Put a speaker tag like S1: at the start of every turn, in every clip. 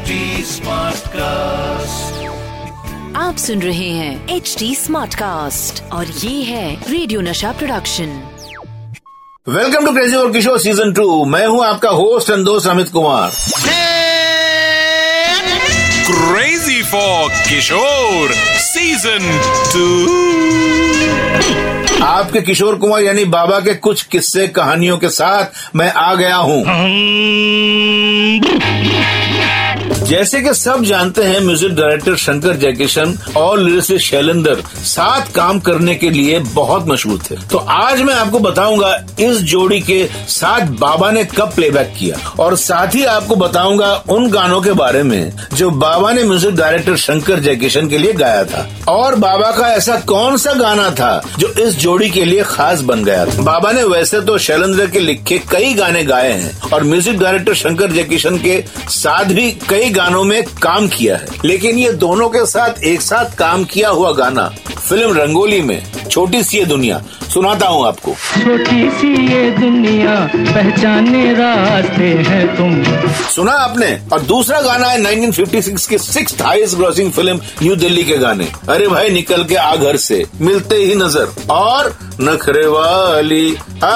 S1: HD cast
S2: आप सुन रहे हैं एच डी स्मार्ट कास्ट और ये है रेडियो नशा प्रोडक्शन
S3: वेलकम टू क्रेजी और किशोर सीज़न टू मैं हूँ आपका होस्ट एंड दोस्त Amit Kumar.
S4: Crazy for Kishore Season 2
S3: आपके किशोर कुमार यानी बाबा के कुछ किस्से कहानियों के साथ मैं आ गया हूँ। जैसे कि सब जानते हैं, म्यूज़िक डायरेक्टर शंकर जयकिशन और लिरिसिस्ट शैलेंदर साथ काम करने के लिए बहुत मशहूर थे। तो आज मैं आपको बताऊँगा इस जोड़ी के साथ बाबा ने कब प्लेबैक किया और साथ ही आपको बताऊँगा उन गानों के बारे में जो बाबा ने म्यूज़िक डायरेक्टर शंकर जयकिशन के लिए गाया था। और बाबा का ऐसा कौन सा गाना था जो इस जोड़ी के लिए खास बन गया था? बाबा ने वैसे तो शैलेंद्र के लिखे कई गाने गाए हैं और म्यूज़िक डायरेक्टर शंकर जयकिशन के साथ भी कई गानों में काम किया है। लेकिन ये दोनों के साथ एक साथ काम किया हुआ गाना फ़िल्म रंगोली में छोटी सी ये दुनिया सुनाता हूँ आपको।
S5: छोटी सी ये दुनिया पहचाने रास्ते हैं तुम।
S3: सुना आपने? और दूसरा गाना है 1956 की six highest grossing film New Delhi के गाने। अरे भाई निकल के आ घर से मिलते ही नज़र। और नखरे वाली आ,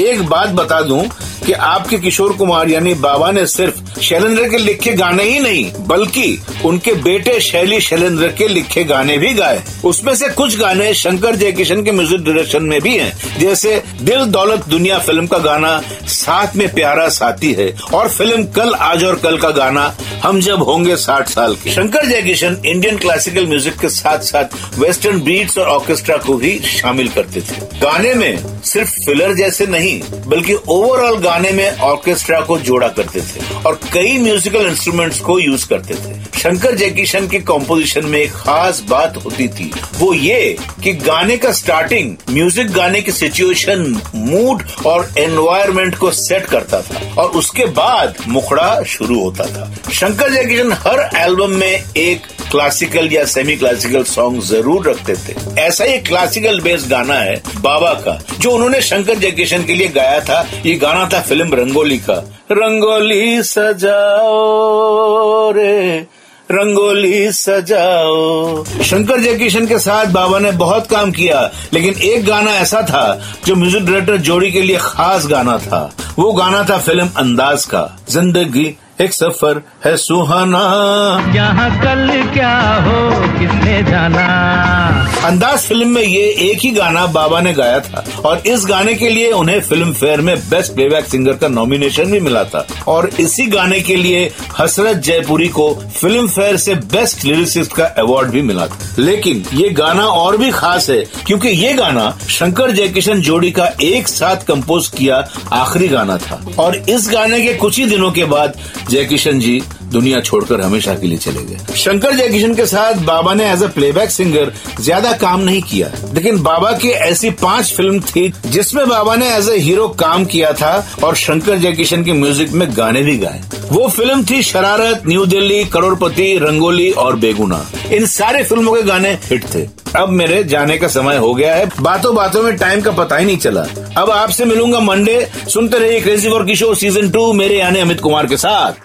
S3: एक बात बता दूँ कि आपके किशोर कुमार यानी बाबा ने सिर्फ़ शैलेंद्र के लिखे गाने ही नहीं, बल्कि उनके बेटे शैली शैलेंद्र के लिखे गाने भी गाए। उसमें से कुछ गाने शंकर जयकिशन के म्यूज़िक डायरेक्शन में भी हैं, जैसे दिल दौलत दुनिया फ़िल्म का गाना साथ में प्यारा साथी है, और फ़िल्म कल, आज और कल का गाना हम जब होंगे साठ साल के। Shankar Jaikishan Indian classical music के साथ साथ वेस्टर्न बीट्स और ऑर्केस्ट्रा को भी शामिल करते थे। गाने में सिर्फ़ फिलर जैसे नहीं, बल्कि ओवरऑल गाने में ऑर्केस्ट्रा को जोड़ा करते थे और कई म्यूजिकल इंस्ट्रूमेंट्स को यूज़ करते थे। शंकर जयकिशन की कॉम्पोजिशन में एक खास बात होती थी। वो ये कि गाने का स्टार्टिंग म्यूज़िक गाने की सिचुएशन मूड और एनवायरमेंट को सेट करता था और उसके बाद मुखड़ा शुरू होता था। शंकर जयकिशन हर एल्बम में एक क्लासिकल या सेमी क्लासिकल सॉन्ग ज़रूर रखते थे। ऐसा ही क्लासिकल बेस्ड गाना है बाबा का, जो उन्होंने शंकर जयकिशन के लिए गाया था। ये गाना था फ़िल्म रंगोली का। रंगोली सजाओ रे, रंगोली सजाओ। शंकर जयकिशन के साथ बाबा ने बहुत काम किया, लेकिन एक गाना ऐसा था, जो म्यूज़िक डायरेक्टर जोड़ी के लिए खास गाना था। वो गाना था फ़िल्म अंदाज का, ज़िंदगी एक सफ़र है सुहाना।
S5: यहाँ कल क्या हो किसने जाना?
S3: अंदाज फ़िल्म में ये एक ही गाना बाबा ने गाया था और इस गाने के लिए उन्हें फ़िल्म फेयर में बेस्ट प्लेबैक सिंगर का नॉमिनेशन भी मिला था। और इसी गाने के लिए हसरत जयपुरी को फ़िल्म फेयर से बेस्ट लिरिसिस्ट का अवार्ड भी मिला था। लेकिन ये गाना और भी खास है, क्योंकि ये गाना शंकर जयकिशन जोड़ी का एक साथ कंपोज किया आखिरी गाना था। और इस गाने के कुछ ही दिनों के बाद जयकिशन जी दुनिया छोड़कर हमेशा के लिए चले गए। शंकर जयकिशन के साथ बाबा ने एज अ प्लेबैक सिंगर ज़्यादा काम नहीं किया। लेकिन बाबा की ऐसी पाँच फ़िल्म थी जिसमें बाबा ने एज ए हीरो काम किया था और शंकर जयकिशन के म्यूज़िक में गाने भी गाए। वो फ़िल्म थी शरारत, न्यू दिल्ली, करोड़पति, रंगोली और बेगुना। इन सारे फ़िल्मों के गाने हिट थे। अब मेरे जाने का समय हो गया है। बातों बातों में टाइम का पता ही नहीं चला। अब आपसे मिलूँगा मंडे सुनते रहिए crazy for Kishore season two मेरे यानी अमित कुमार के साथ।